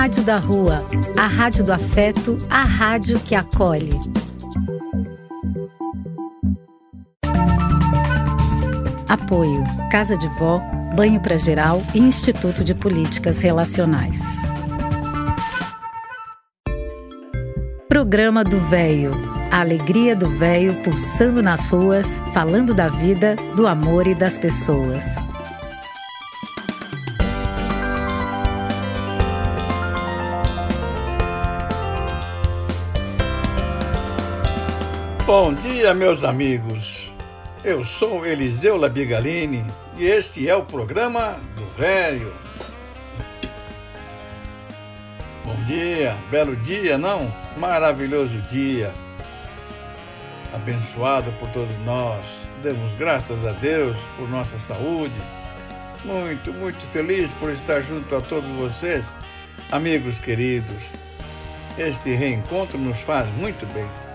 Rádio da Rua, a rádio do afeto, a rádio que acolhe. Apoio: Casa de Vó, Banho para Geral e Instituto de Políticas Relacionais. Programa do Véio. A alegria do véio pulsando nas ruas, falando da vida, do amor e das pessoas. Bom dia, meus amigos. Eu sou Eliseu Labigalini e este é o programa do Velho. Bom dia, belo dia, não? Maravilhoso dia. Abençoado por todos nós. Demos graças a Deus por nossa saúde. Muito, muito feliz por estar junto a todos vocês, amigos queridos. Este reencontro nos faz muito bem.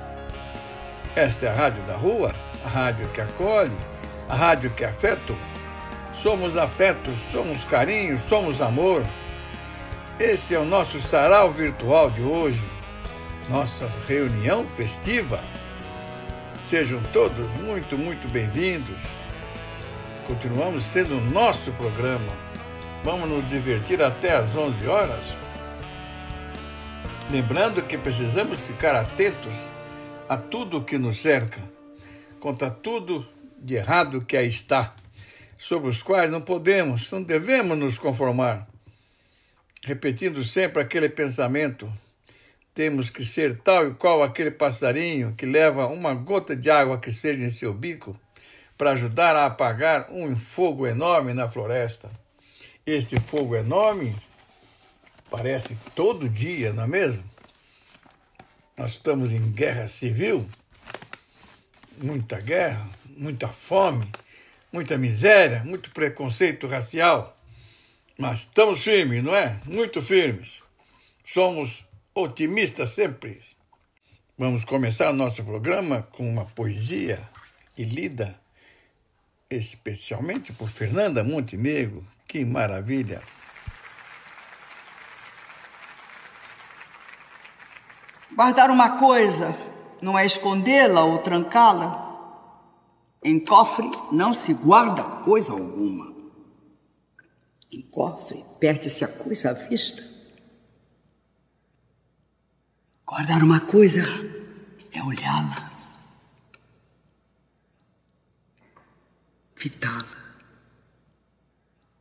Esta é a Rádio da Rua, a rádio que acolhe, a rádio que afeta. Somos afeto, somos carinho, somos amor. Esse é o nosso sarau virtual de hoje, nossa reunião festiva. Sejam todos muito, muito bem-vindos. Continuamos sendo o nosso programa. Vamos nos divertir até às 11 horas. Lembrando que precisamos ficar atentos a tudo que nos cerca, contra tudo de errado que aí está, sobre os quais não podemos, não devemos nos conformar. Repetindo sempre aquele pensamento, temos que ser tal e qual aquele passarinho que leva uma gota de água que seja em seu bico para ajudar a apagar um fogo enorme na floresta. Esse fogo enorme parece todo dia, não é mesmo? Nós estamos em guerra civil, muita guerra, muita fome, muita miséria, muito preconceito racial. Mas estamos firmes, não é? Muito firmes. Somos otimistas sempre. Vamos começar nosso programa com uma poesia e lida especialmente por Fernanda Montenegro. Que maravilha! Guardar uma coisa não é escondê-la ou trancá-la. Em cofre não se guarda coisa alguma. Em cofre perde-se a coisa à vista. Guardar uma coisa é olhá-la, fitá-la,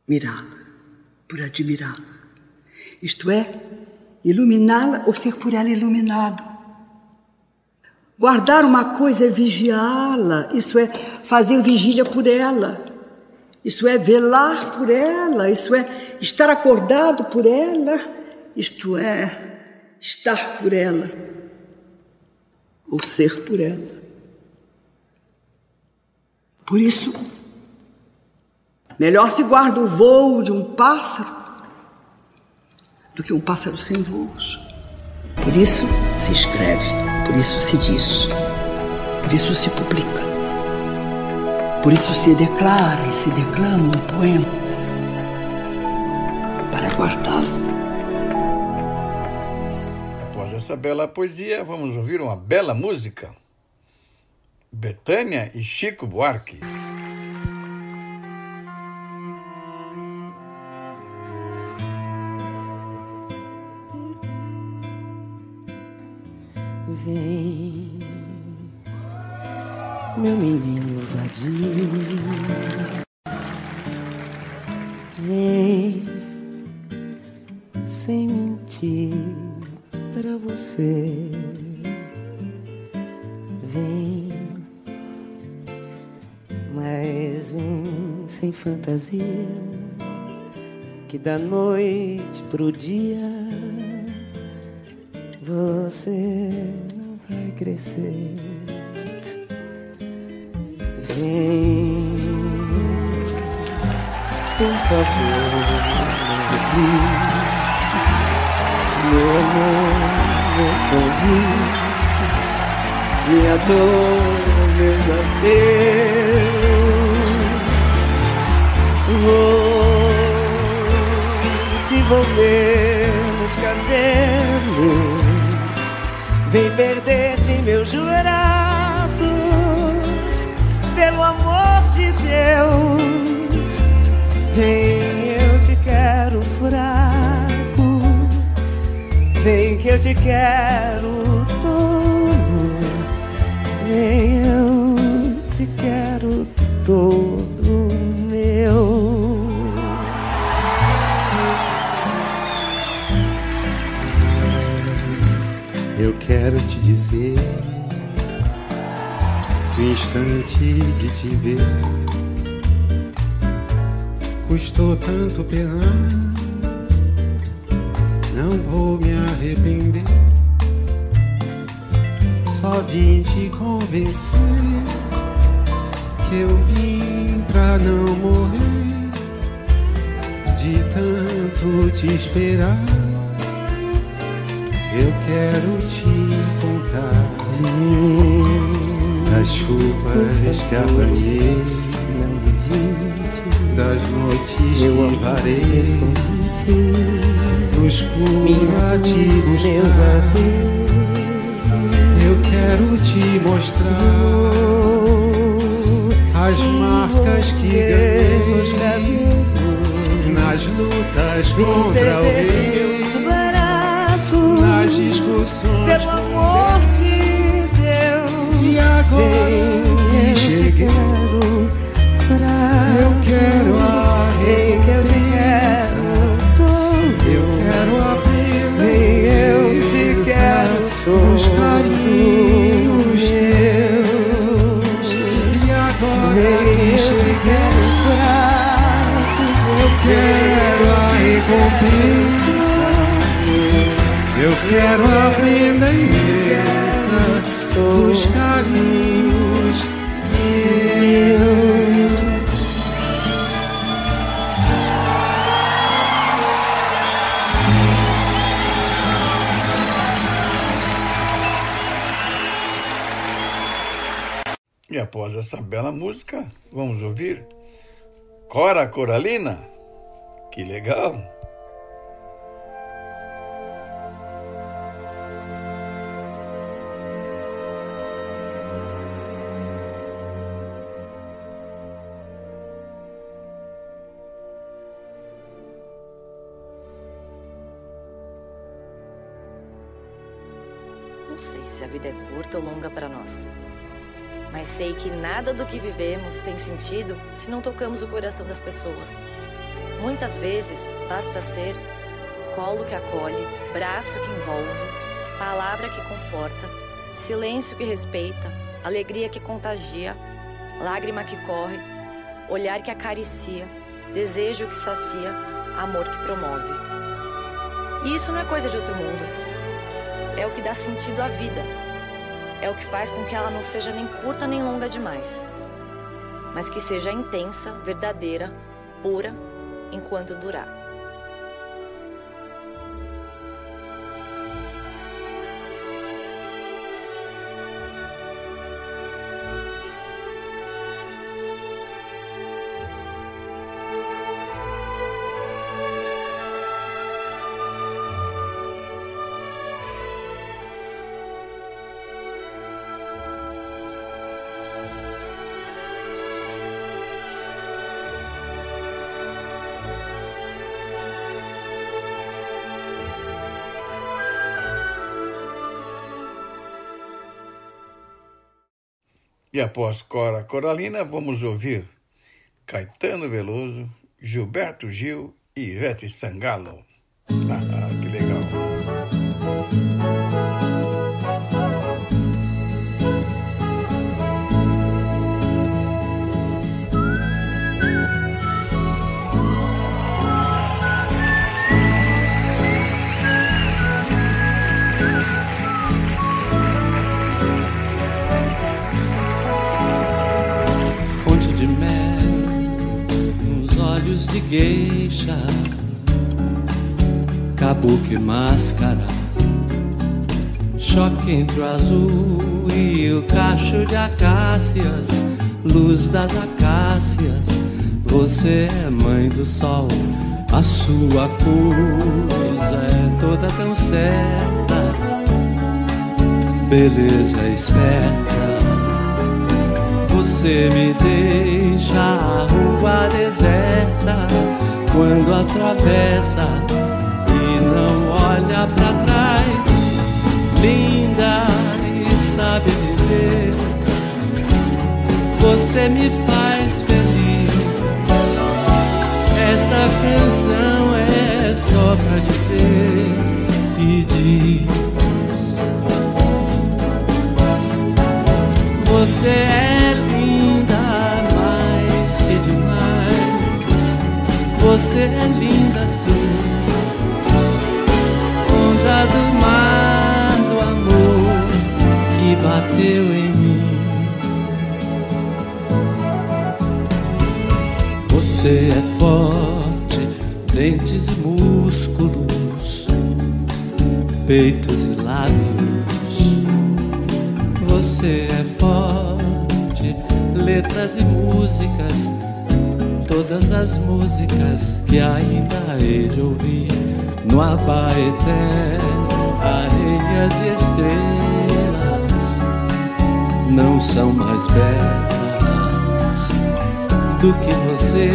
mirá-la, por admirá-la. Isto é, iluminá-la ou ser por ela iluminado. Guardar uma coisa é vigiá-la, isso é fazer vigília por ela, isso é velar por ela, isso é estar acordado por ela, isto é estar por ela ou ser por ela. Por isso, melhor se guarda o voo de um pássaro do que um pássaro sem voos. Por isso se escreve, por isso se diz, por isso se publica, por isso se declara e se declama um poema para guardá-lo. Após essa bela poesia, vamos ouvir uma bela música. Betânia e Chico Buarque. Vem, meu menino vadio. Vem, sem mentir pra você. Vem, mas vem sem fantasia. Que da noite pro dia crescer. Vem, por favor, grites, meu amor, meus convites, minha dor, meus adeus. Vou te envolver meus cabelos. Vem perder de meus braços, pelo amor de Deus. Vem, eu te quero fraco. Vem que eu te quero todo. Vem, eu te quero todo que o instante de te ver custou tanto penar. Não vou me arrepender. Só vim te convencer que eu vim pra não morrer de tanto te esperar. Eu quero te contar das chuvas que apanhei, das noites que varei, no escuro a te buscar. Eu quero te mostrar as marcas que ganhei nas lutas contra o rei discussões. Pelo amor de Deus. E agora que cheguei, eu quero a Vem que eu te quero todo. Eu quero aprender. Vem, eu te quero todo. Os carinhos teus. E agora que eu cheguei, eu quero a recompensa. Quero a prenda imensa dos carinhos meus. E após essa bela música, vamos ouvir Cora Coralina. Que legal! Nada do que vivemos tem sentido se não tocamos o coração das pessoas. Muitas vezes basta ser colo que acolhe, braço que envolve, palavra que conforta, silêncio que respeita, alegria que contagia, lágrima que corre, olhar que acaricia, desejo que sacia, amor que promove. E isso não é coisa de outro mundo. É o que dá sentido à vida. É o que faz com que ela não seja nem curta nem longa demais, mas que seja intensa, verdadeira, pura, enquanto durar. E após Cora Coralina, vamos ouvir Caetano Veloso, Gilberto Gil e Ivete Sangalo. Ah, geisha, kabuki máscara, choque entre o azul e o cacho de acácias, luz das acácias. Você é mãe do sol, a sua coisa é toda certa, beleza esperta. Você me deixa a rua deserta quando atravessa e não olha para trás. Linda e sabe viver, você me faz feliz. Esta canção é só pra dizer e diz. Você é Você é linda sim. Onda do mar do amor que bateu em mim. Você é forte, dentes e músculos, peitos e lábios. Você é forte, letras e músicas, todas as músicas que ainda hei de ouvir no Abaeté, areias e estrelas não são mais belas do que você,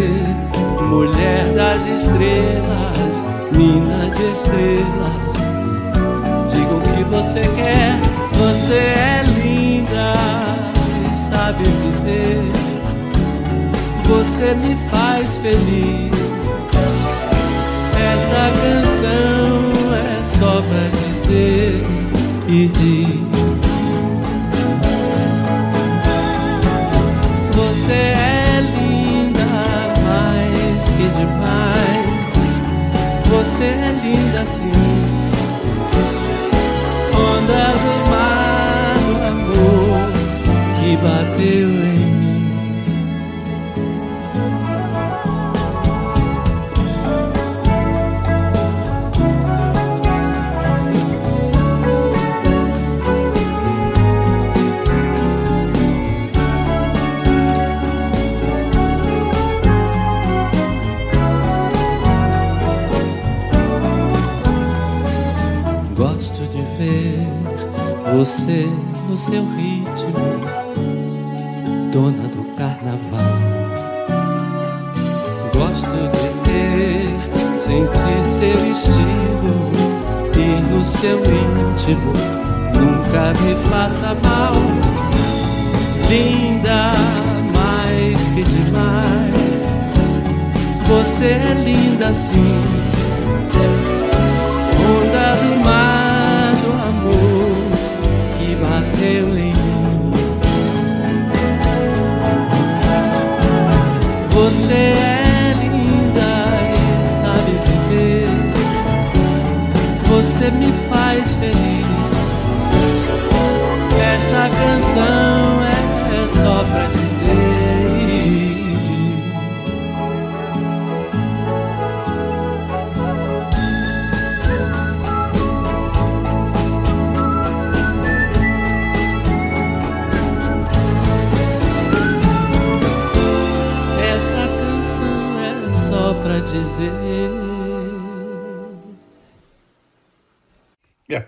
mulher das estrelas, mina de estrelas. Diga o que você quer, você é linda e sabe viver. Você me faz feliz. Esta canção é só pra dizer e diz. Você é linda mais que demais. Você é linda sim. Onda do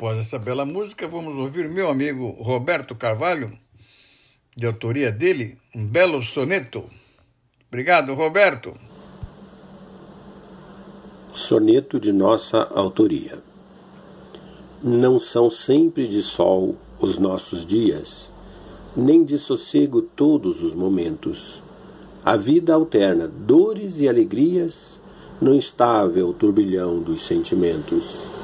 após essa bela música, vamos ouvir meu amigo Roberto Carvalho, de autoria dele, um belo soneto. Obrigado, Roberto. Soneto de nossa autoria. Não são sempre de sol os nossos dias, nem de sossego todos os momentos. A vida alterna dores e alegrias no instável turbilhão dos sentimentos.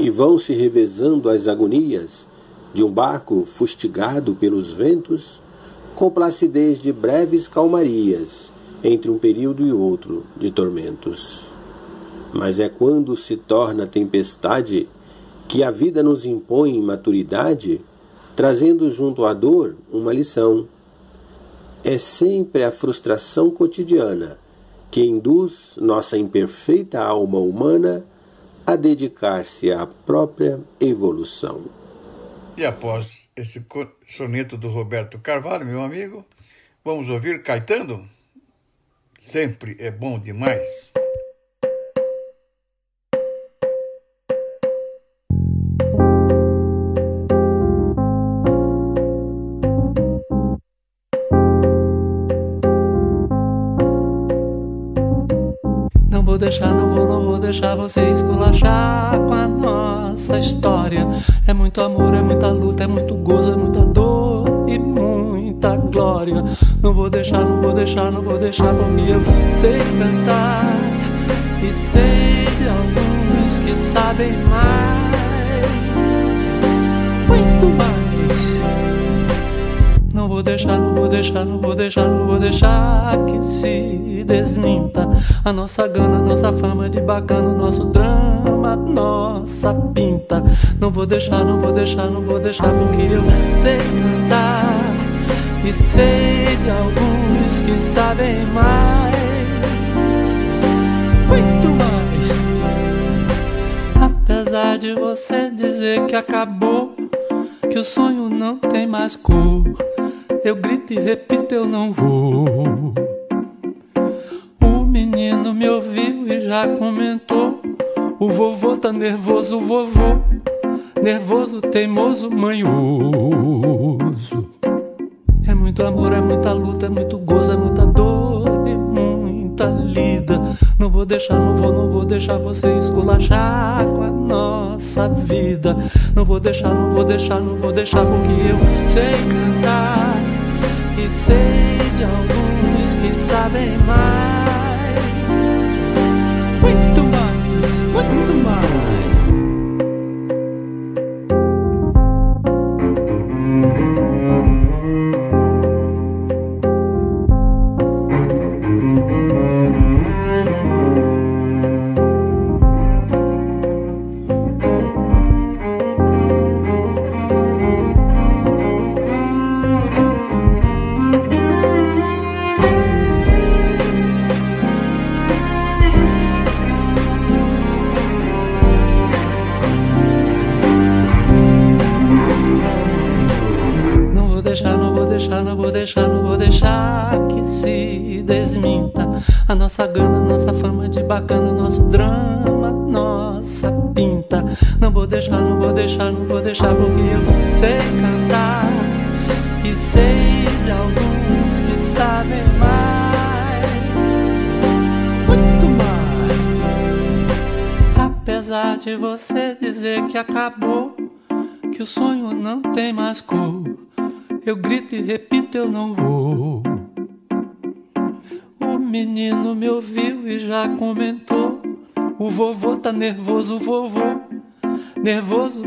E vão se revezando as agonias de um barco fustigado pelos ventos, com placidez de breves calmarias entre um período e outro de tormentos. Mas é quando se torna tempestade que a vida nos impõe maturidade, trazendo junto à dor uma lição. É sempre a frustração cotidiana que induz nossa imperfeita alma humana a dedicar-se à própria evolução. E após esse soneto do Roberto Carvalho, meu amigo, vamos ouvir Caetano? Sempre é bom demais. deixar deixar você esculachar com a nossa história. É muito amor, é muita luta, é muito gozo, é muita dor e muita glória. Não vou deixar, não vou deixar, não vou deixar, porque eu sei cantar e sei de alguns que sabem mais, vou deixar, não vou deixar, não vou deixar, não vou deixar que se desminta a nossa gana, nossa fama de bacana, nosso drama, nossa pinta. Não vou deixar, não vou deixar, não vou deixar, porque eu sei cantar e sei de alguns que sabem mais, muito mais. Apesar de você dizer que acabou, que o sonho não tem mais cor. Eu grito e repito, eu não vou. O menino me ouviu e já comentou. O vovô tá nervoso, vovô. Nervoso, teimoso, manhoso. É muito amor, é muita luta, é muito gozo, é muita dor e muita lida. Não vou deixar, não vou, não vou deixar você esculachar com a nossa vida. Não vou deixar, não vou deixar, não vou deixar porque eu sei cantar sei de alguns que sabem mais,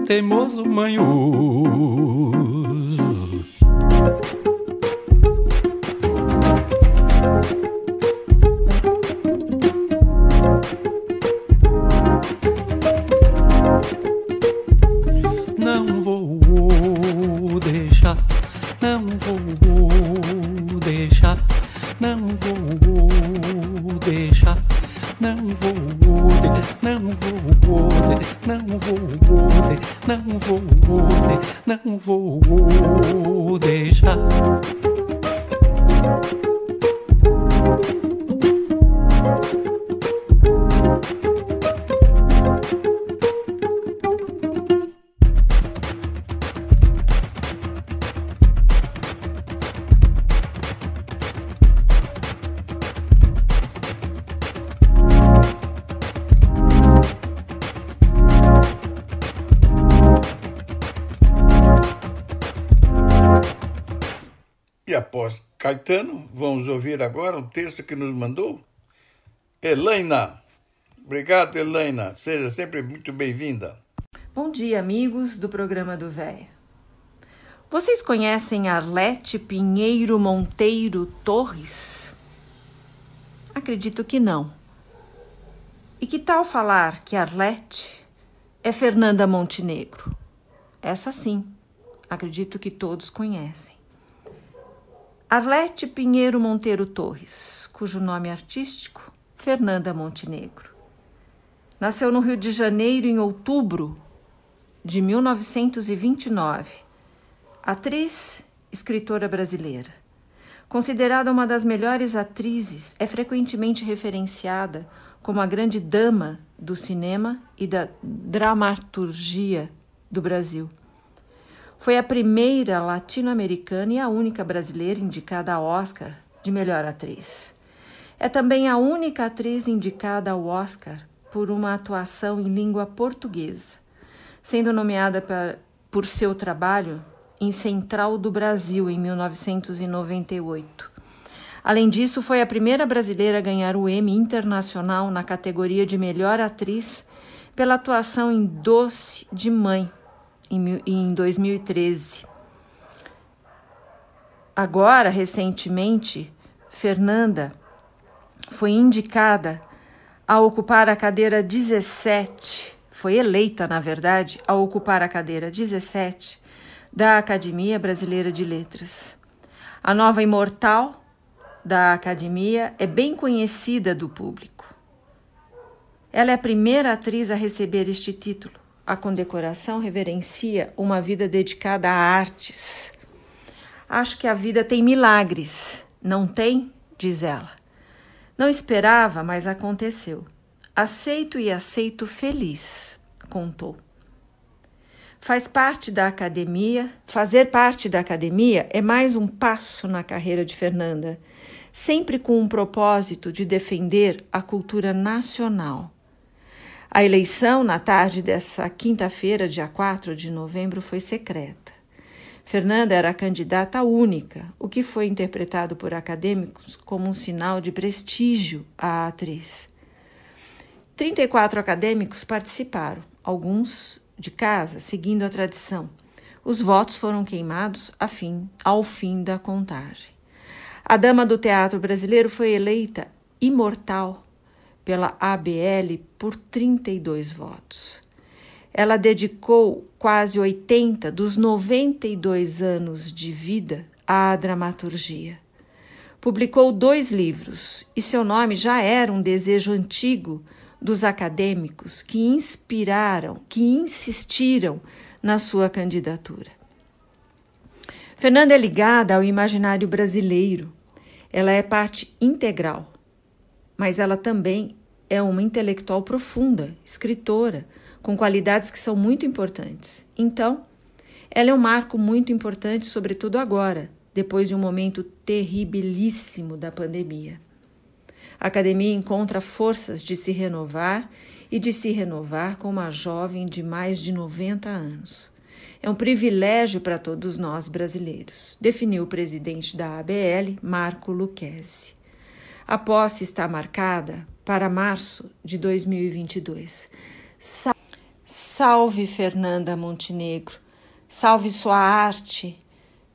teimoso, manhoso. Caetano, vamos ouvir agora um texto que nos mandou Helena. Obrigado, Helena. Seja sempre muito bem-vinda. Bom dia, amigos do programa do Véia. Vocês conhecem Arlete Pinheiro Monteiro Torres? Acredito que não. E que tal falar que Arlete é Fernanda Montenegro? Essa sim, acredito que todos conhecem. Arlete Pinheiro Monteiro Torres, cujo nome artístico Fernanda Montenegro. Nasceu no Rio de Janeiro em outubro de 1929. Atriz, escritora brasileira. Considerada uma das melhores atrizes, é frequentemente referenciada como a grande dama do cinema e da dramaturgia do Brasil. Foi a primeira latino-americana e a única brasileira indicada a Oscar de melhor atriz. É também a única atriz indicada ao Oscar por uma atuação em língua portuguesa, sendo nomeada por seu trabalho em Central do Brasil em 1998. Além disso, foi a primeira brasileira a ganhar o Emmy Internacional na categoria de melhor atriz pela atuação em Doce de Mãe em 2013. Agora, recentemente, Fernanda foi indicada a ocupar a cadeira 17, foi eleita, na verdade, a ocupar a cadeira 17 da Academia Brasileira de Letras. A nova imortal da Academia é bem conhecida do público. Ela é a primeira atriz a receber este título. A condecoração reverencia uma vida dedicada a artes. Acho que a vida tem milagres, não tem? diz ela. Não esperava, mas aconteceu. Aceito e aceito feliz, contou. Faz parte da academia, fazer parte da academia é mais um passo na carreira de Fernanda, sempre com um propósito de defender a cultura nacional. A eleição, na tarde dessa quinta-feira, dia 4 de novembro, foi secreta. Fernanda era a candidata única, o que foi interpretado por acadêmicos como um sinal de prestígio à atriz. 34 acadêmicos participaram, alguns de casa, seguindo a tradição. Os votos foram queimados fim, ao fim da contagem. A dama do teatro brasileiro foi eleita imortal pela ABL por 32 votos. Ela dedicou quase 80 dos 92 anos de vida à dramaturgia. Publicou dois livros e seu nome já era um desejo antigo dos acadêmicos que inspiraram, que insistiram na sua candidatura. Fernanda é ligada ao imaginário brasileiro. Ela é parte integral, mas ela também é uma intelectual profunda, escritora, com qualidades que são muito importantes. Então, ela é um marco muito importante, sobretudo agora, depois de um momento terribilíssimo da pandemia. A academia encontra forças de se renovar e de se renovar com uma jovem de mais de 90 anos. É um privilégio para todos nós brasileiros, definiu o presidente da ABL, Marco Lucchesi. A posse está marcada para março de 2022. Salve Fernanda Montenegro, salve sua arte,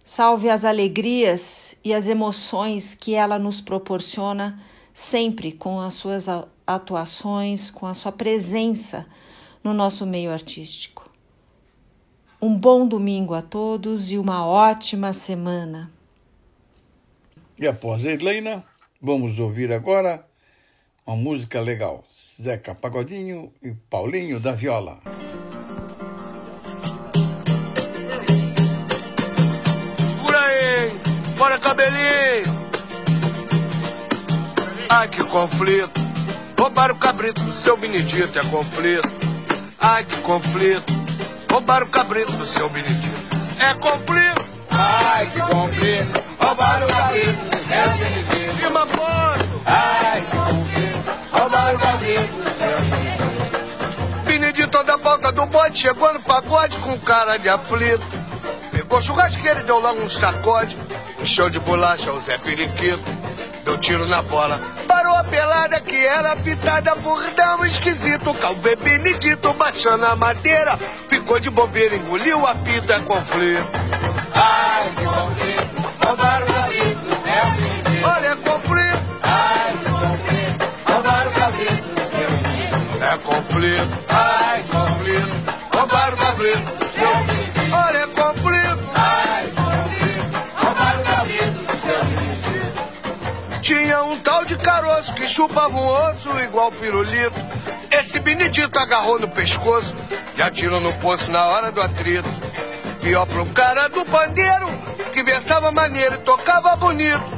salve as alegrias e as emoções que ela nos proporciona sempre com as suas atuações, com a sua presença no nosso meio artístico. Um bom domingo a todos e uma ótima semana. E após a Helena, vamos ouvir agora uma música legal. Zeca Pagodinho e Paulinho da Viola. Por aí, bora cabelinho! Ai que conflito, roubaram o cabrito do seu Benedito, é conflito. Ai que conflito, roubaram o cabrito do seu Benedito, é conflito. Ai que conflito, roubaram o cabrito do seu Benedito. Posto. Ai que Benedito. Da volta do bote, chegou no pagode com cara de aflito. Pegou churrasqueira e deu logo um sacode. Show de bolacha ao Zé Periquito deu tiro na bola. Parou a pelada que era pitada por dama esquisito. Calvê Benedito baixando a madeira. Ficou de bobeira, engoliu a pita, é. Ai, que conflito, roubaram conflito. Ai, conflito, roubaram o cabrito céu, Benedito. Olha, é conflito. Ai, conflito, o cabrito céu, Benedito. Tinha um tal de caroço que chupava um osso igual pirulito. Esse Benedito agarrou no pescoço e atirou no poço na hora do atrito. Pior pro cara do pandeiro, que versava maneiro e tocava bonito.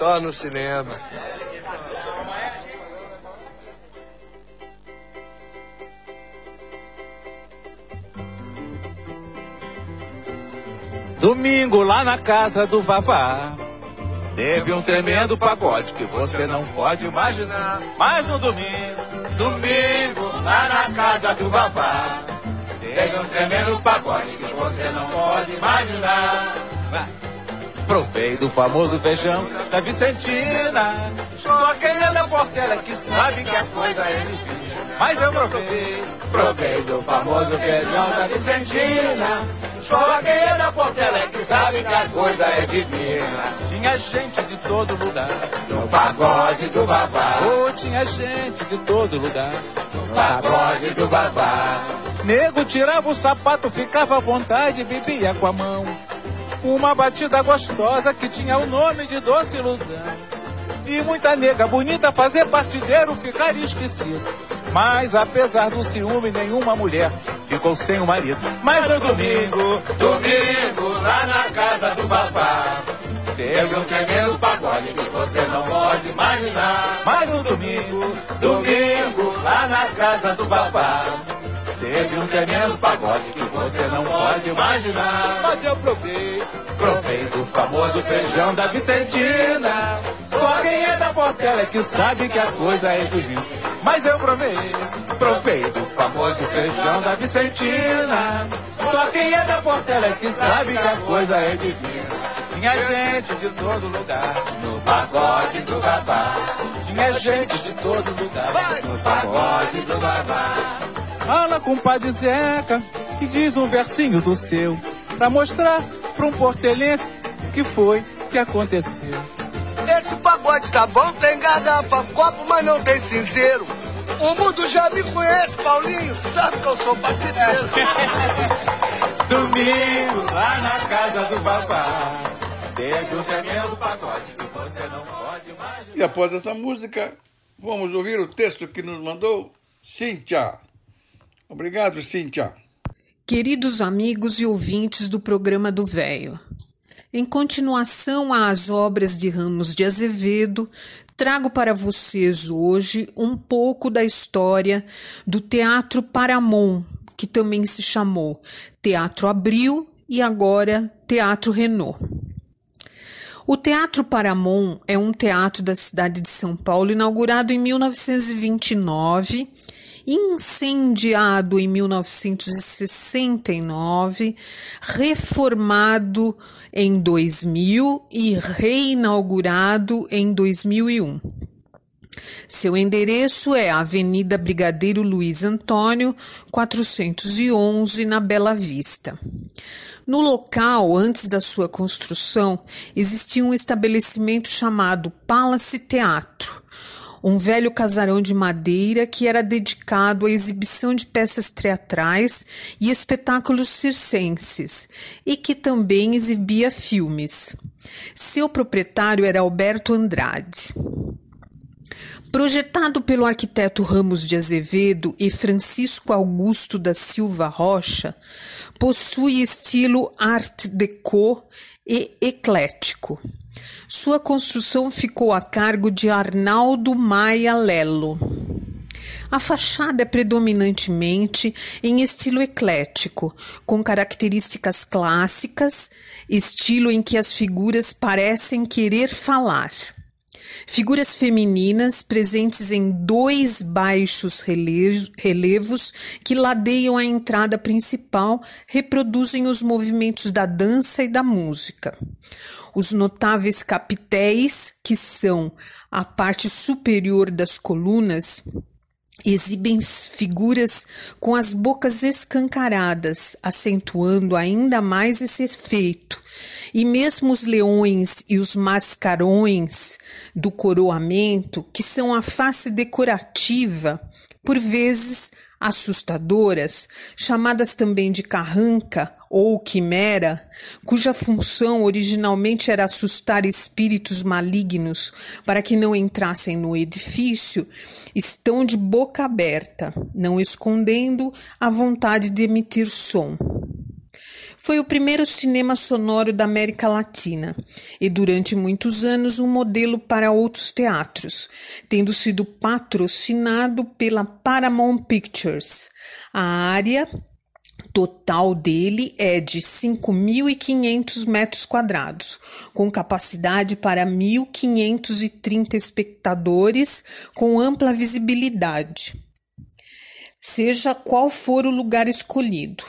Só no cinema. Domingo lá na casa do Vavá. Teve um tremendo pagode que você não pode imaginar. Mas no domingo, domingo, lá na casa do Vavá. Teve um tremendo pagode que você não pode imaginar. Provei do famoso feijão da Vicentina. Só quem é da Portela que sabe que a coisa é divina. Mas eu provei, provei do famoso feijão da Vicentina. Só quem é da Portela que sabe que a coisa é divina. Tinha gente de todo lugar no pagode do babá. Oh, tinha gente de todo lugar no pagode do babá. Nego tirava o sapato, ficava à vontade, bebia com a mão. Uma batida gostosa que tinha o nome de doce ilusão. E muita nega bonita fazer partideiro ficar esquecido. Mas apesar do ciúme, nenhuma mulher ficou sem o marido. Mas no domingo, domingo, lá na casa do babá, teve um tremendo pagode que você não pode imaginar. Mas no domingo, domingo, lá na casa do babá, teve um tremendo pagode que você não pode imaginar. Mas eu provei, provei do famoso feijão da Vicentina. Só quem é da Portela é que sabe que a coisa é divina. Mas eu provei, provei do famoso feijão da Vicentina. Só quem é da Portela é que sabe que a coisa é divina. Tinha gente de todo lugar no pagode do babá. Tinha gente de todo lugar no pagode do babá. Fala com o Padre Zeca e diz um versinho do seu pra mostrar pra um portelense o que foi que aconteceu. Esse pagode tá bom, tem garrafa, copo, mas não tem cinzeiro. O mundo já me conhece, Paulinho, sabe que eu sou batideiro. Domingo, lá na casa do babá, teve um tremendo pagode que você não pode imaginar. E após essa música, vamos ouvir o texto que nos mandou Cíntia. Obrigado, Cíntia. Queridos amigos e ouvintes do programa do Véio, em continuação às obras de Ramos de Azevedo, trago para vocês hoje um pouco da história do Teatro Paramon, que também se chamou Teatro Abril e agora Teatro Renault. O Teatro Paramon é um teatro da cidade de São Paulo inaugurado em 1929 incendiado em 1969, reformado em 2000 e reinaugurado em 2001. Seu endereço é Avenida Brigadeiro Luiz Antônio, 411, na Bela Vista. No local, antes da sua construção, existia um estabelecimento chamado Palace Teatro, um velho casarão de madeira que era dedicado à exibição de peças teatrais e espetáculos circenses, e que também exibia filmes. Seu proprietário era Alberto Andrade. Projetado pelo arquiteto Ramos de Azevedo e Francisco Augusto da Silva Rocha, possui estilo Art Deco e eclético. Sua construção ficou a cargo de Arnaldo Maia Lelo. A fachada é predominantemente em estilo eclético, com características clássicas, estilo em que as figuras parecem querer falar. Figuras femininas presentes em dois baixos relevos que ladeiam a entrada principal reproduzem os movimentos da dança e da música. Os notáveis capitéis, que são a parte superior das colunas, exibem figuras com as bocas escancaradas, acentuando ainda mais esse efeito. E mesmo os leões e os mascarões do coroamento, que são a face decorativa, por vezes assustadoras, chamadas também de carranca ou quimera, cuja função originalmente era assustar espíritos malignos para que não entrassem no edifício, estão de boca aberta, não escondendo a vontade de emitir som. Foi o primeiro cinema sonoro da América Latina e, durante muitos anos, um modelo para outros teatros, tendo sido patrocinado pela Paramount Pictures. A área total dele é de 5.500 metros quadrados, com capacidade para 1.530 espectadores, com ampla visibilidade, seja qual for o lugar escolhido.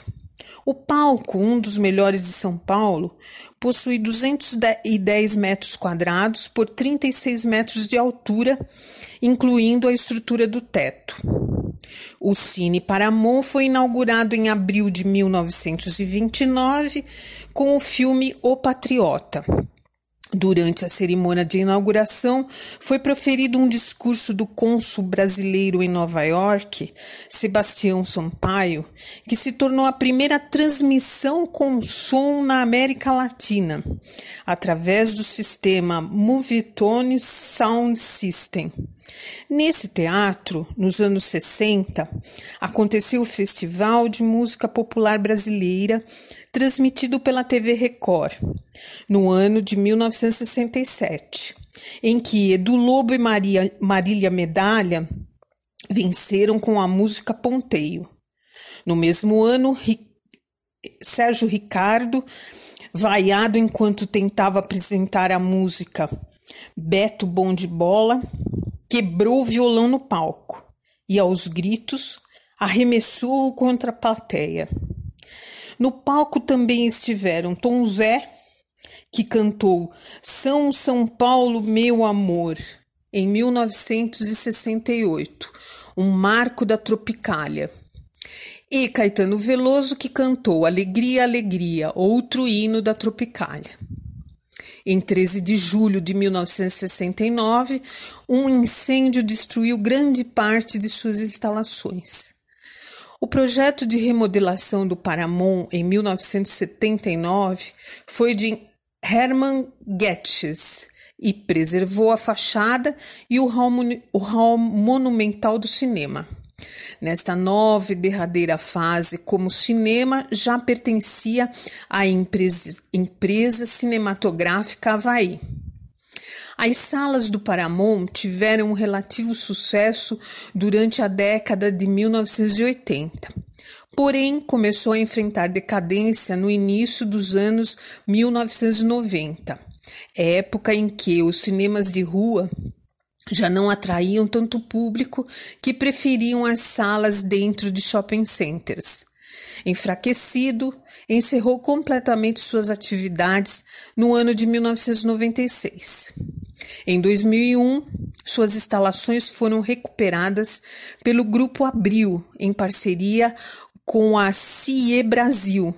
O palco, um dos melhores de São Paulo, possui 210 metros quadrados por 36 metros de altura, incluindo a estrutura do teto. O Cine Paramount foi inaugurado em abril de 1929 com o filme O Patriota, Durante a cerimônia de inauguração, foi proferido um discurso do cônsul brasileiro em Nova York, Sebastião Sampaio, que se tornou a primeira transmissão com som na América Latina, através do sistema Movietone Sound System. Nesse teatro, nos anos 60, aconteceu o Festival de Música Popular Brasileira, transmitido pela TV Record, no ano de 1967, em que Edu Lobo e Maria, Marília Medalha venceram com a música Ponteio. No mesmo ano, Sérgio Ricardo, vaiado enquanto tentava apresentar a música Beto Bom de Bola, quebrou o violão no palco e, aos gritos, arremessou-o contra a plateia. No palco também estiveram Tom Zé, que cantou São São Paulo, meu amor, em 1968, um marco da Tropicália. E Caetano Veloso, que cantou Alegria, Alegria, outro hino da Tropicália. Em 13 de julho de 1969, um incêndio destruiu grande parte de suas instalações. O projeto de remodelação do Paramount em 1979 foi de Hermann Goethes e preservou a fachada e o hall, o hall monumental do cinema. Nesta nova e derradeira fase, como cinema já pertencia à empresa, empresa cinematográfica Havaí. As salas do Paramount tiveram um relativo sucesso durante a década de 1980. Porém, começou a enfrentar decadência no início dos anos 1990, época em que os cinemas de rua já não atraíam tanto público que preferiam as salas dentro de shopping centers. Enfraquecido, encerrou completamente suas atividades no ano de 1996. Em 2001, suas instalações foram recuperadas pelo Grupo Abril, em parceria com a CIE Brasil,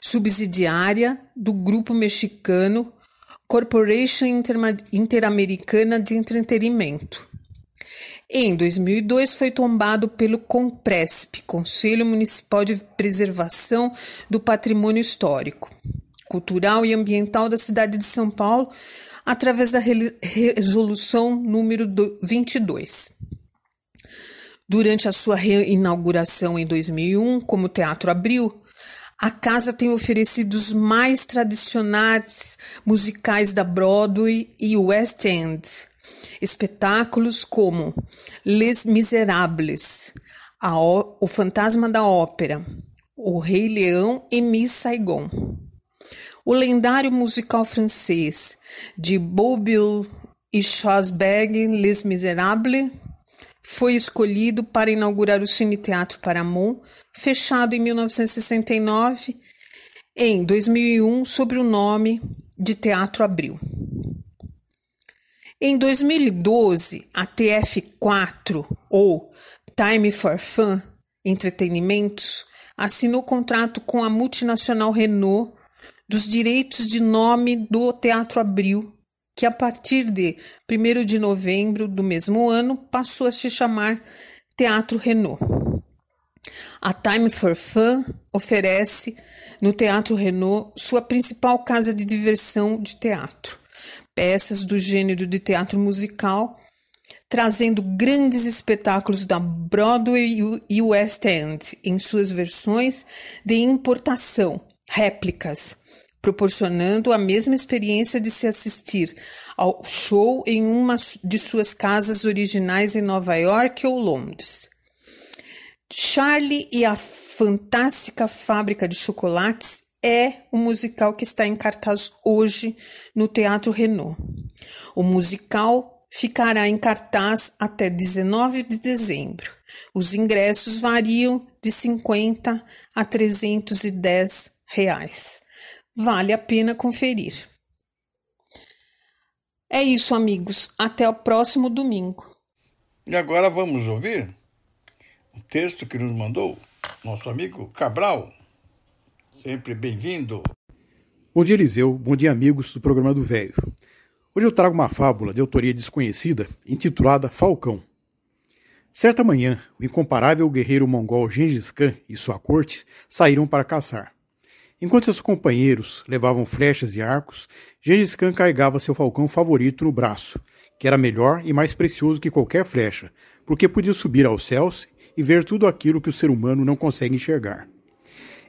subsidiária do grupo mexicano Corporation Interamericana de Entretenimento. Em 2002, foi tombado pelo COMPRESP, Conselho Municipal de Preservação do Patrimônio Histórico, Cultural e Ambiental da cidade de São Paulo, através da resolução número 22. Durante a sua reinauguração em 2001, como Teatro Abril, a casa tem oferecido os mais tradicionais musicais da Broadway e West End. Espetáculos como Les Miserables, O Fantasma da Ópera, O Rei Leão e Miss Saigon. O lendário musical francês de Bobil e Schosberg Les Miserables foi escolhido para inaugurar o Cine Teatro Paramount, fechado em 1969, em 2001 sob o nome de Teatro Abril. Em 2012, a TF4 ou Time for Fun Entretenimentos assinou contrato com a multinacional Renault dos direitos de nome do Teatro Abril, que a partir de 1 de novembro do mesmo ano passou a se chamar Teatro Renault. A Time for Fun oferece no Teatro Renault sua principal casa de diversão de teatro. Peças do gênero de teatro musical, trazendo grandes espetáculos da Broadway e West End em suas versões de importação, réplicas, proporcionando a mesma experiência de se assistir ao show em uma de suas casas originais em Nova York ou Londres. Charlie e a Fantástica Fábrica de Chocolates é o musical que está em cartaz hoje no Teatro Renault. O musical ficará em cartaz até 19 de dezembro. Os ingressos variam de 50 a 310 reais. Vale a pena conferir. É isso, amigos. Até o próximo domingo. E agora vamos ouvir o texto que nos mandou nosso amigo Cabral. Sempre bem-vindo. Bom dia, Eliseu. Bom dia, amigos do programa do Velho. Hoje eu trago uma fábula de autoria desconhecida intitulada Falcão. Certa manhã, o incomparável guerreiro mongol Gengis Khan e sua corte saíram para caçar. Enquanto seus companheiros levavam flechas e arcos, Gengis Khan carregava seu falcão favorito no braço, que era melhor e mais precioso que qualquer flecha, porque podia subir aos céus e ver tudo aquilo que o ser humano não consegue enxergar.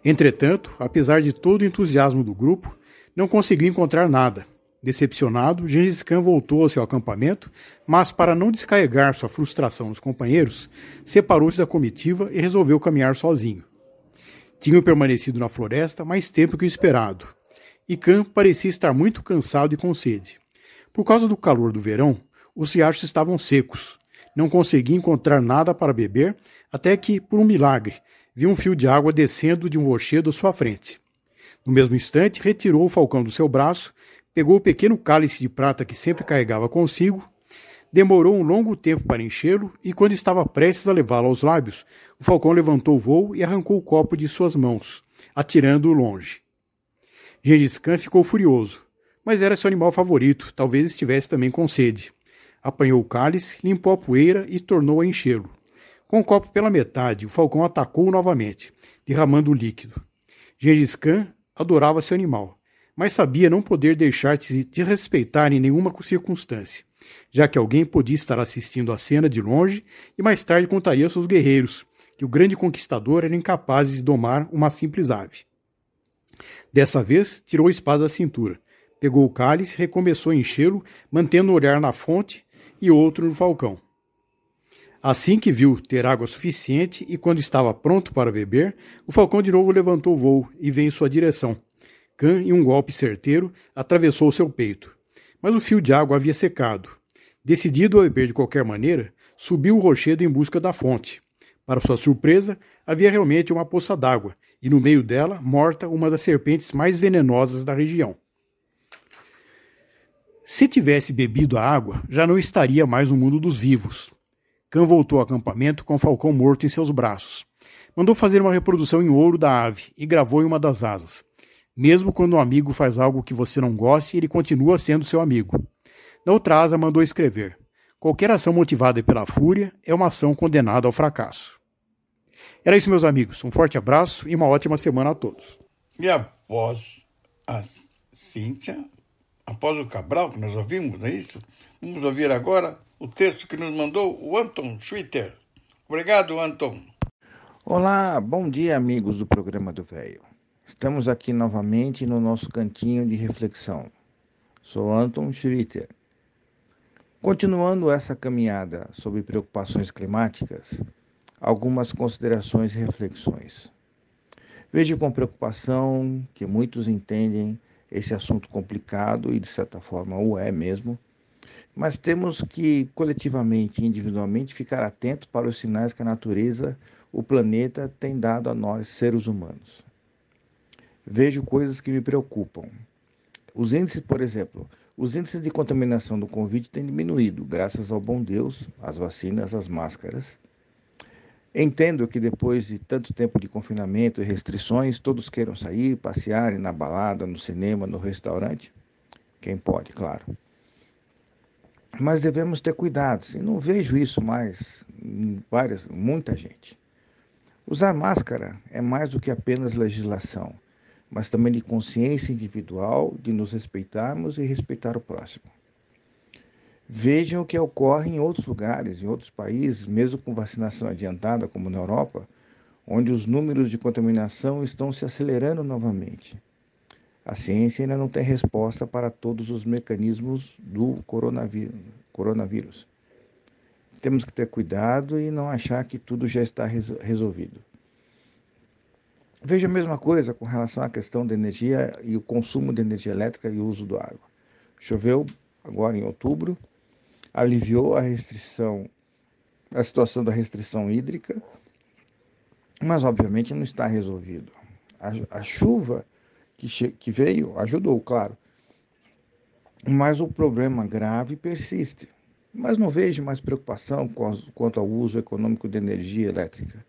Entretanto, apesar de todo o entusiasmo do grupo, não conseguiu encontrar nada. Decepcionado, Gengis Khan voltou ao seu acampamento, mas para não descarregar sua frustração nos companheiros, separou-se da comitiva e resolveu caminhar sozinho. Tinham permanecido na floresta mais tempo que o esperado, e Khan parecia estar muito cansado e com sede. Por causa do calor do verão, os riachos estavam secos. Não conseguia encontrar nada para beber, até que, por um milagre, viu um fio de água descendo de um rochedo à sua frente. No mesmo instante, retirou o falcão do seu braço, pegou o pequeno cálice de prata que sempre carregava consigo, demorou um longo tempo para enchê-lo e, quando estava prestes a levá-lo aos lábios, o falcão levantou o voo e arrancou o copo de suas mãos, atirando-o longe. Gengis Khan ficou furioso, mas era seu animal favorito, talvez estivesse também com sede. Apanhou o cálice, limpou a poeira e tornou a enchê-lo. Com o copo pela metade, o falcão atacou novamente, derramando o líquido. Gengis Khan adorava seu animal, mas sabia não poder deixar-se desrespeitar em nenhuma circunstância, já que alguém podia estar assistindo a cena de longe e mais tarde contaria aos seus guerreiros que o grande conquistador era incapaz de domar uma simples ave. Dessa vez, tirou a espada da cintura, pegou o cálice recomeçou a enchê-lo, mantendo o olhar na fonte e outro no falcão. Assim que viu ter água suficiente e quando estava pronto para beber, o falcão de novo levantou o voo e veio em sua direção. Khan, em um golpe certeiro, atravessou seu peito. Mas o fio de água havia secado. Decidido a beber de qualquer maneira, subiu o rochedo em busca da fonte. Para sua surpresa, havia realmente uma poça d'água, e no meio dela, morta, uma das serpentes mais venenosas da região. Se tivesse bebido a água, já não estaria mais no mundo dos vivos. Khan voltou ao acampamento com o falcão morto em seus braços. Mandou fazer uma reprodução em ouro da ave e gravou em uma das asas. Mesmo quando um amigo faz algo que você não goste, ele continua sendo seu amigo. Na outra asa, mandou escrever: Qualquer ação motivada pela fúria é uma ação condenada ao fracasso. Era isso, meus amigos. Um forte abraço e uma ótima semana a todos. E após a Cíntia, após o Cabral, que nós ouvimos, não é isso? Vamos ouvir agora o texto que nos mandou o Anton Twitter. Obrigado, Anton. Olá, bom dia, amigos do programa do Velho. Estamos aqui novamente no nosso cantinho de reflexão. Sou Anton Schwitter. Continuando essa caminhada sobre preocupações climáticas, algumas considerações e reflexões. Vejo com preocupação que muitos entendem esse assunto complicado e de certa forma o é mesmo, mas temos que coletivamente e individualmente ficar atentos para os sinais que a natureza, o planeta tem dado a nós, seres humanos. Vejo coisas que me preocupam. Os índices, por exemplo, os índices de contaminação do Covid têm diminuído, graças ao bom Deus, às vacinas, às máscaras. Entendo que depois de tanto tempo de confinamento e restrições, todos queiram sair, passear, ir na balada, no cinema, no restaurante. Quem pode, claro. Mas devemos ter cuidado. E não vejo isso mais em várias, muita gente. Usar máscara é mais do que apenas legislação, mas também de consciência individual de nos respeitarmos e respeitar o próximo. Vejam o que ocorre em outros lugares, em outros países, mesmo com vacinação adiantada, como na Europa, onde os números de contaminação estão se acelerando novamente. A ciência ainda não tem resposta para todos os mecanismos do coronavírus. Temos que ter cuidado e não achar que tudo já está resolvido. Veja a mesma coisa com relação à questão da energia e o consumo de energia elétrica e o uso da água. Choveu agora em outubro, aliviou a restrição, a situação da restrição hídrica, mas obviamente não está resolvido. A, a chuva que, que veio ajudou, claro, mas o problema grave persiste. Mas não vejo mais preocupação quanto ao uso econômico de energia elétrica.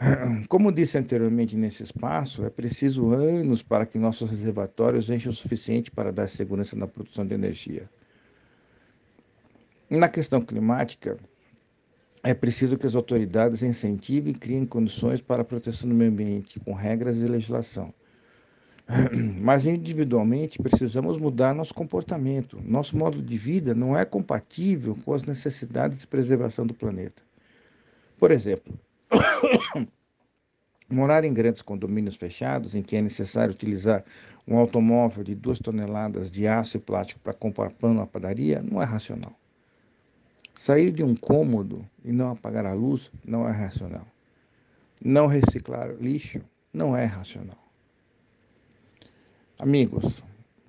Como disse anteriormente nesse espaço, é preciso anos para que nossos reservatórios encham o suficiente para dar segurança na produção de energia. Na questão climática, é preciso que as autoridades incentivem e criem condições para a proteção do meio ambiente, com regras e legislação. Mas individualmente precisamos mudar nosso comportamento. Nosso modo de vida não é compatível com as necessidades de preservação do planeta. Por exemplo, morar em grandes condomínios fechados, em que é necessário utilizar um automóvel de duas toneladas de aço e plástico para comprar pão na padaria, não é racional. Sair de um cômodo e não apagar a luz não é racional. Não reciclar lixo não é racional. Amigos,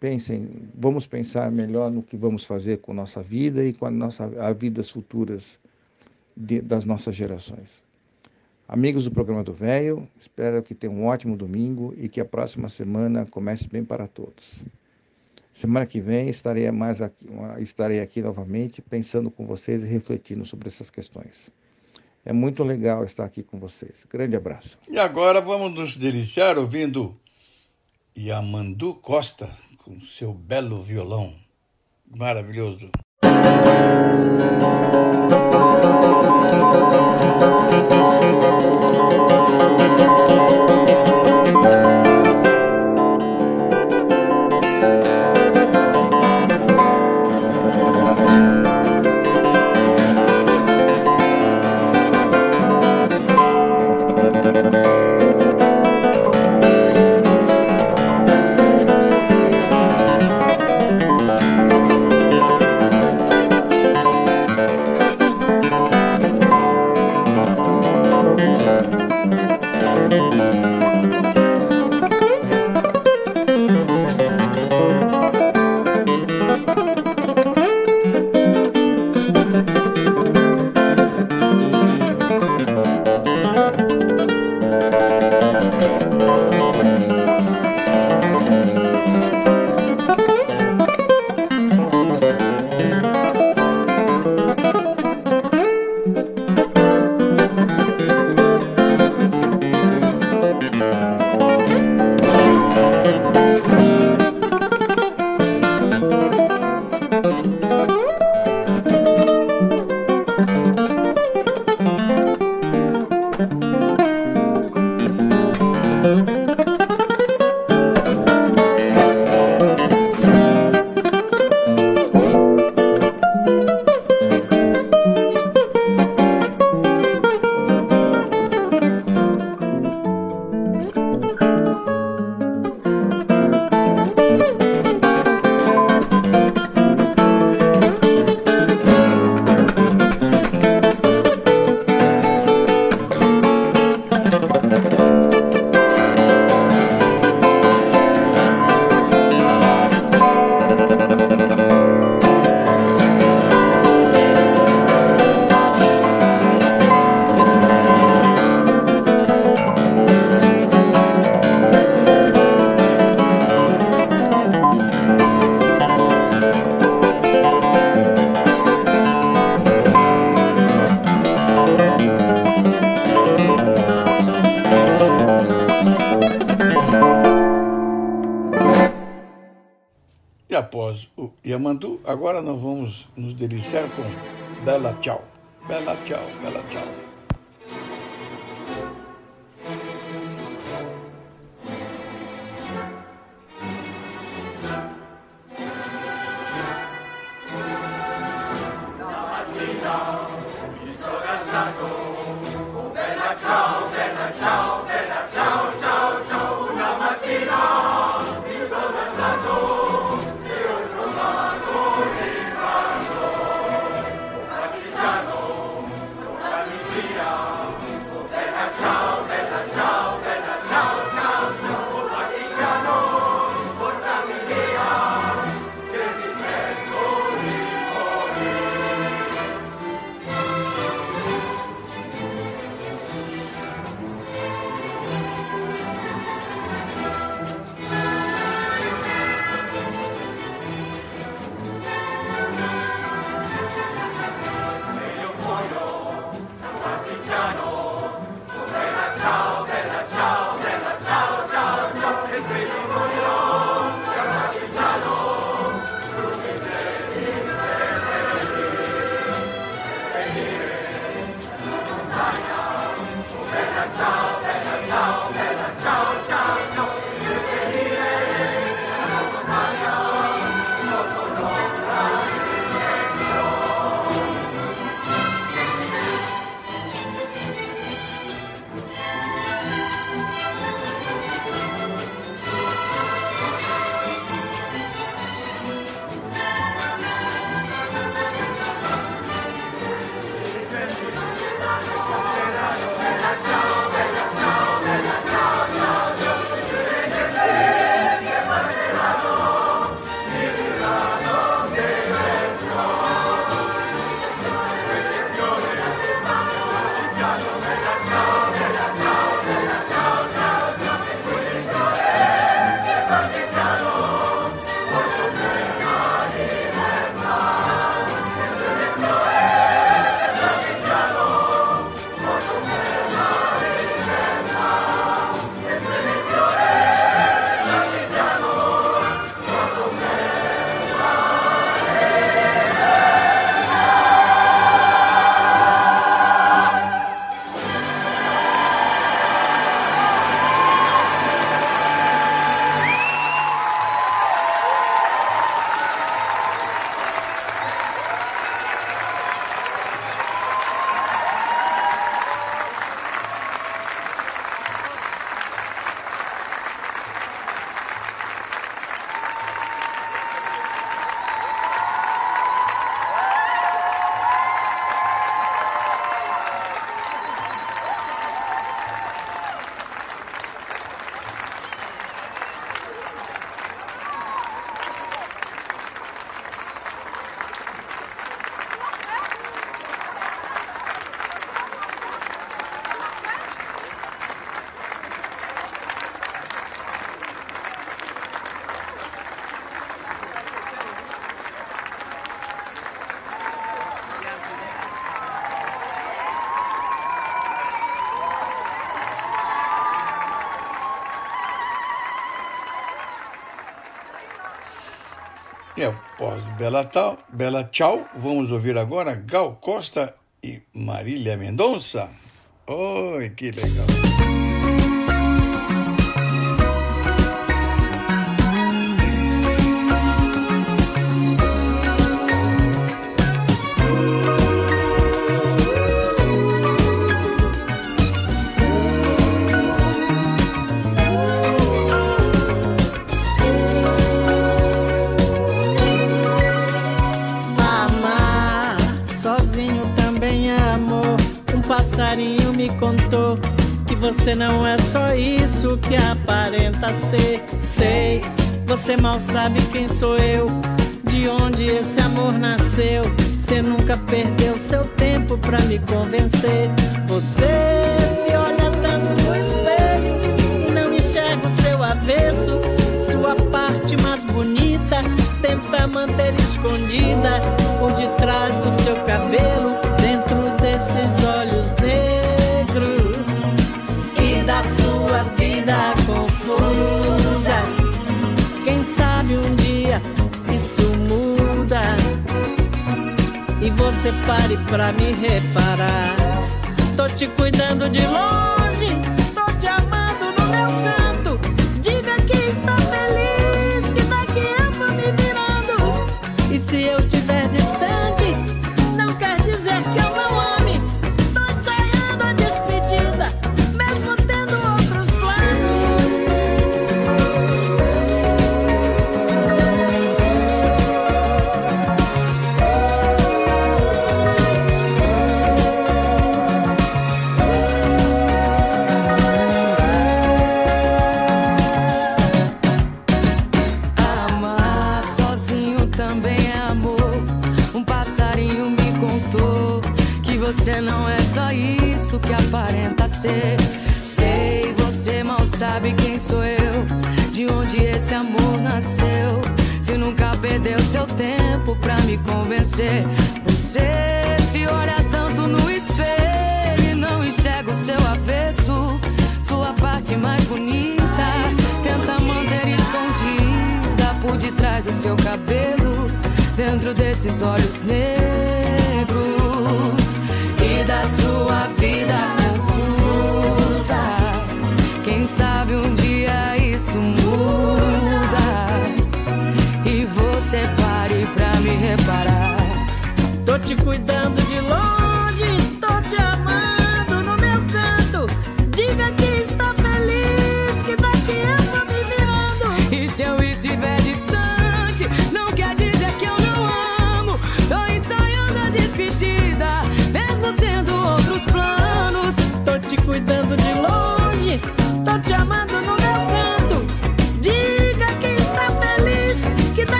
pensem, vamos pensar melhor no que vamos fazer com nossa vida e com a nossa, as vidas futuras de, das nossas gerações. Amigos do programa do Velho, espero que tenham um ótimo domingo e que a próxima semana comece bem para todos. Semana que vem estarei, mais aqui, estarei aqui novamente pensando com vocês e refletindo sobre essas questões. É muito legal estar aqui com vocês. Grande abraço. E agora vamos nos deliciar ouvindo Yamandu Costa com seu belo violão. Maravilhoso. Yamandu, agora nós vamos nos deliciar com Bela Tchau. Bela Tchau, Após Bela, Tal, Bela Tchau, vamos ouvir agora Gal Costa e Marília Mendonça. Oi, que legal! sei. Sei, você mal sabe quem sou eu. você pare pra me reparar. Tô te cuidando de longe.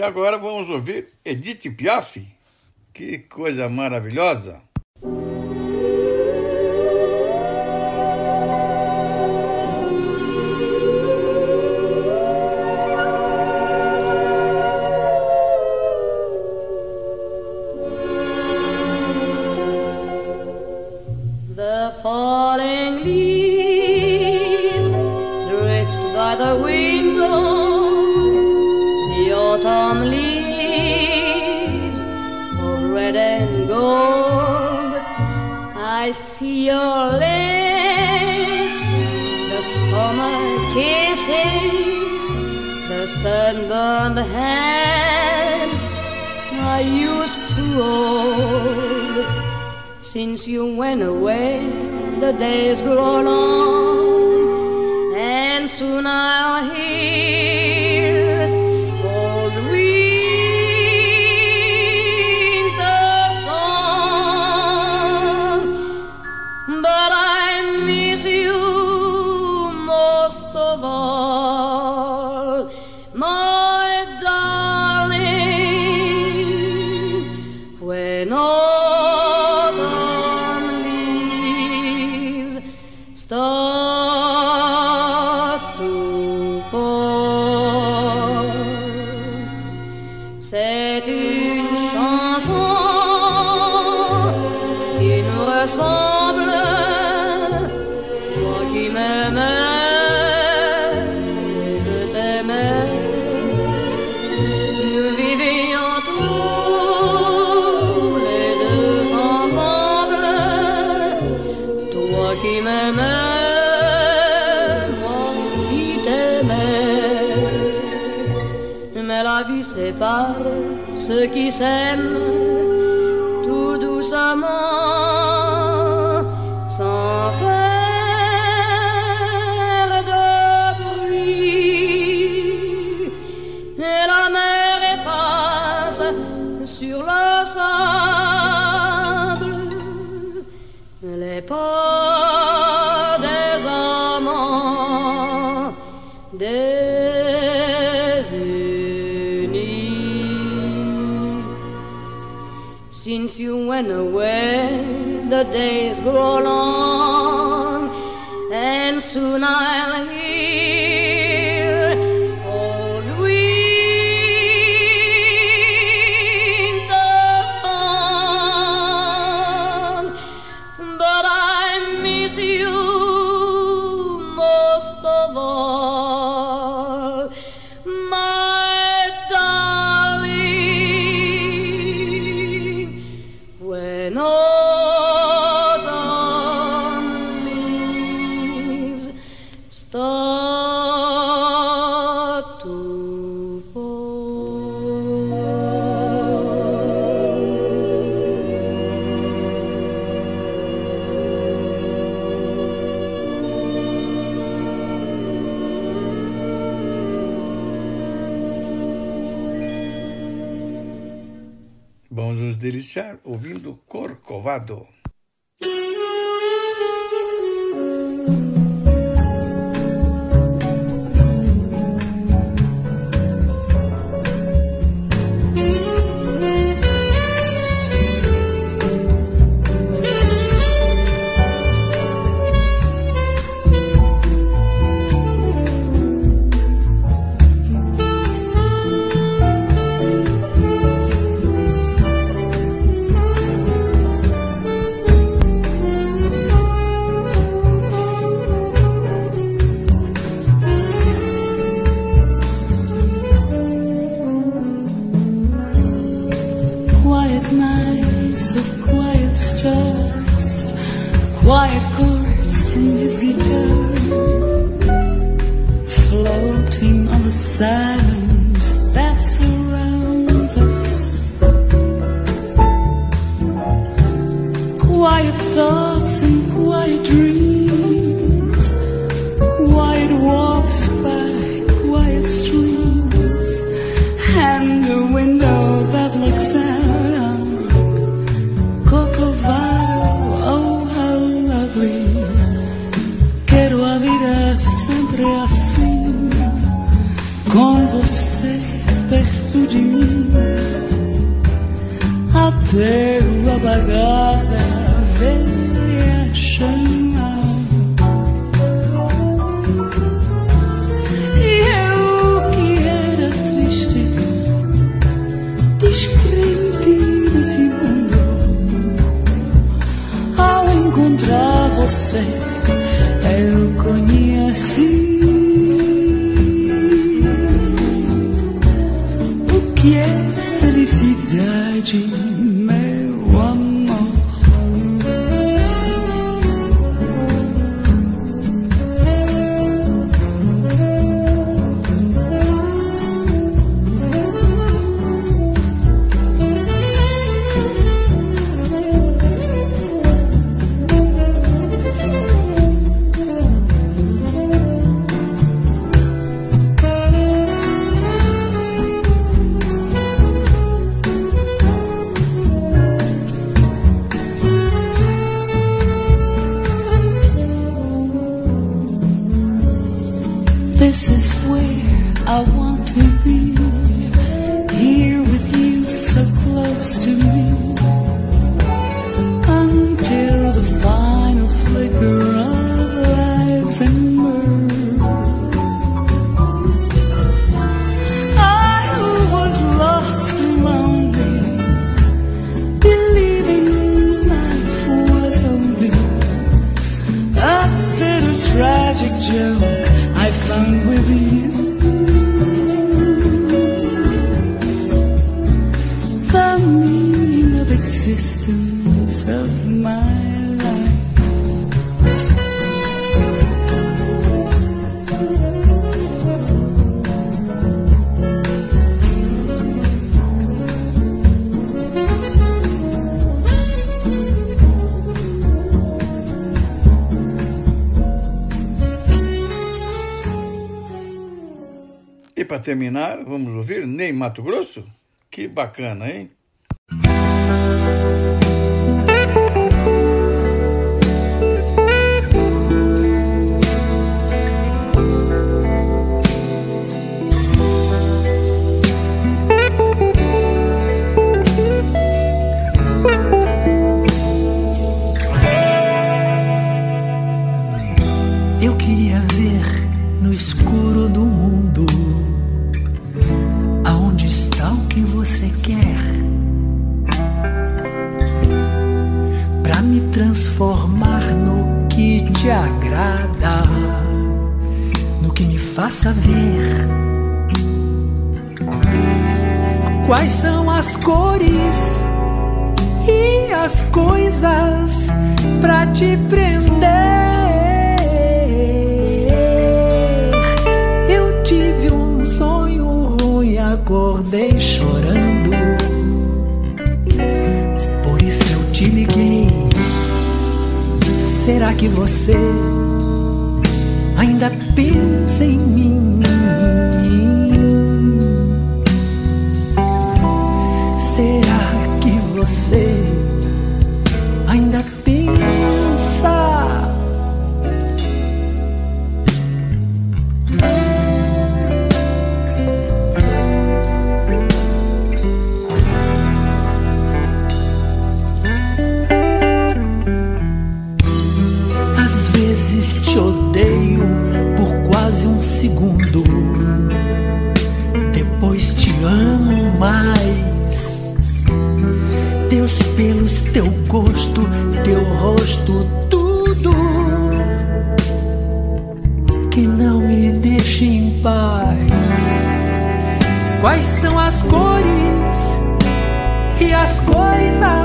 E agora vamos ouvir Edith Piaf. Que coisa maravilhosa! days grow La vie sépare ceux qui s'aiment tout doucement. roll on. covado terminar, vamos ouvir Ney Mato Grosso? Que bacana, hein? Quais são as cores e as coisas pra te prender? Eu tive um sonho e acordei chorando. Por isso eu te liguei. Será que você ainda pensa em mim? Você rosto, tudo que não me deixa em paz. Quais são as cores e as coisas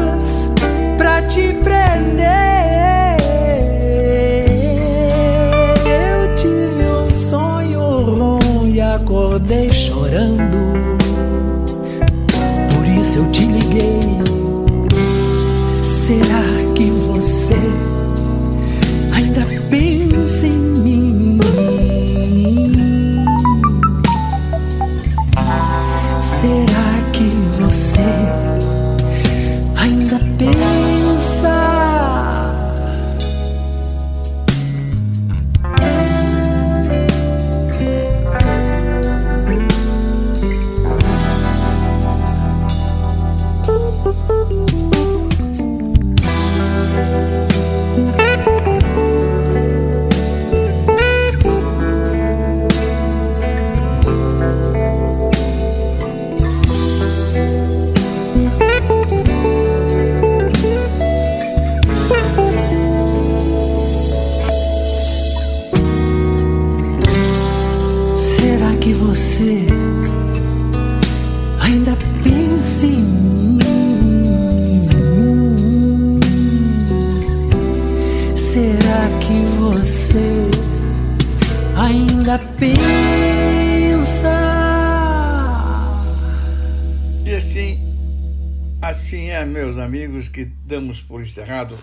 Que damos por encerrado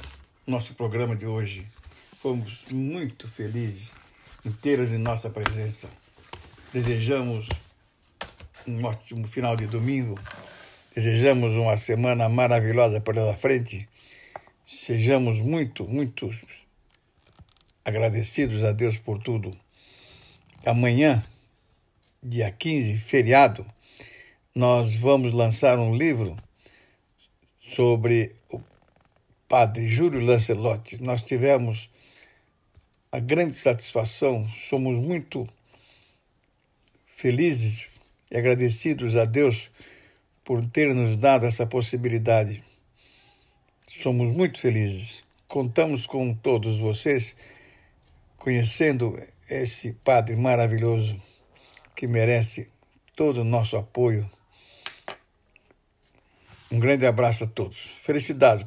nosso programa de hoje. Fomos muito felizes tê-los em nossa presença. Desejamos um ótimo final de domingo. Desejamos uma semana maravilhosa pela frente. Sejamos muito, muito agradecidos a Deus por tudo. Amanhã, dia 15, feriado, nós vamos lançar um livro sobre padre Júlio Lancelotti. Nós tivemos a grande satisfação, somos muito felizes e agradecidos a Deus por ter nos dado essa possibilidade. Somos muito felizes. Contamos com todos vocês conhecendo esse padre maravilhoso que merece todo o nosso apoio. Um grande abraço a todos. Felicidades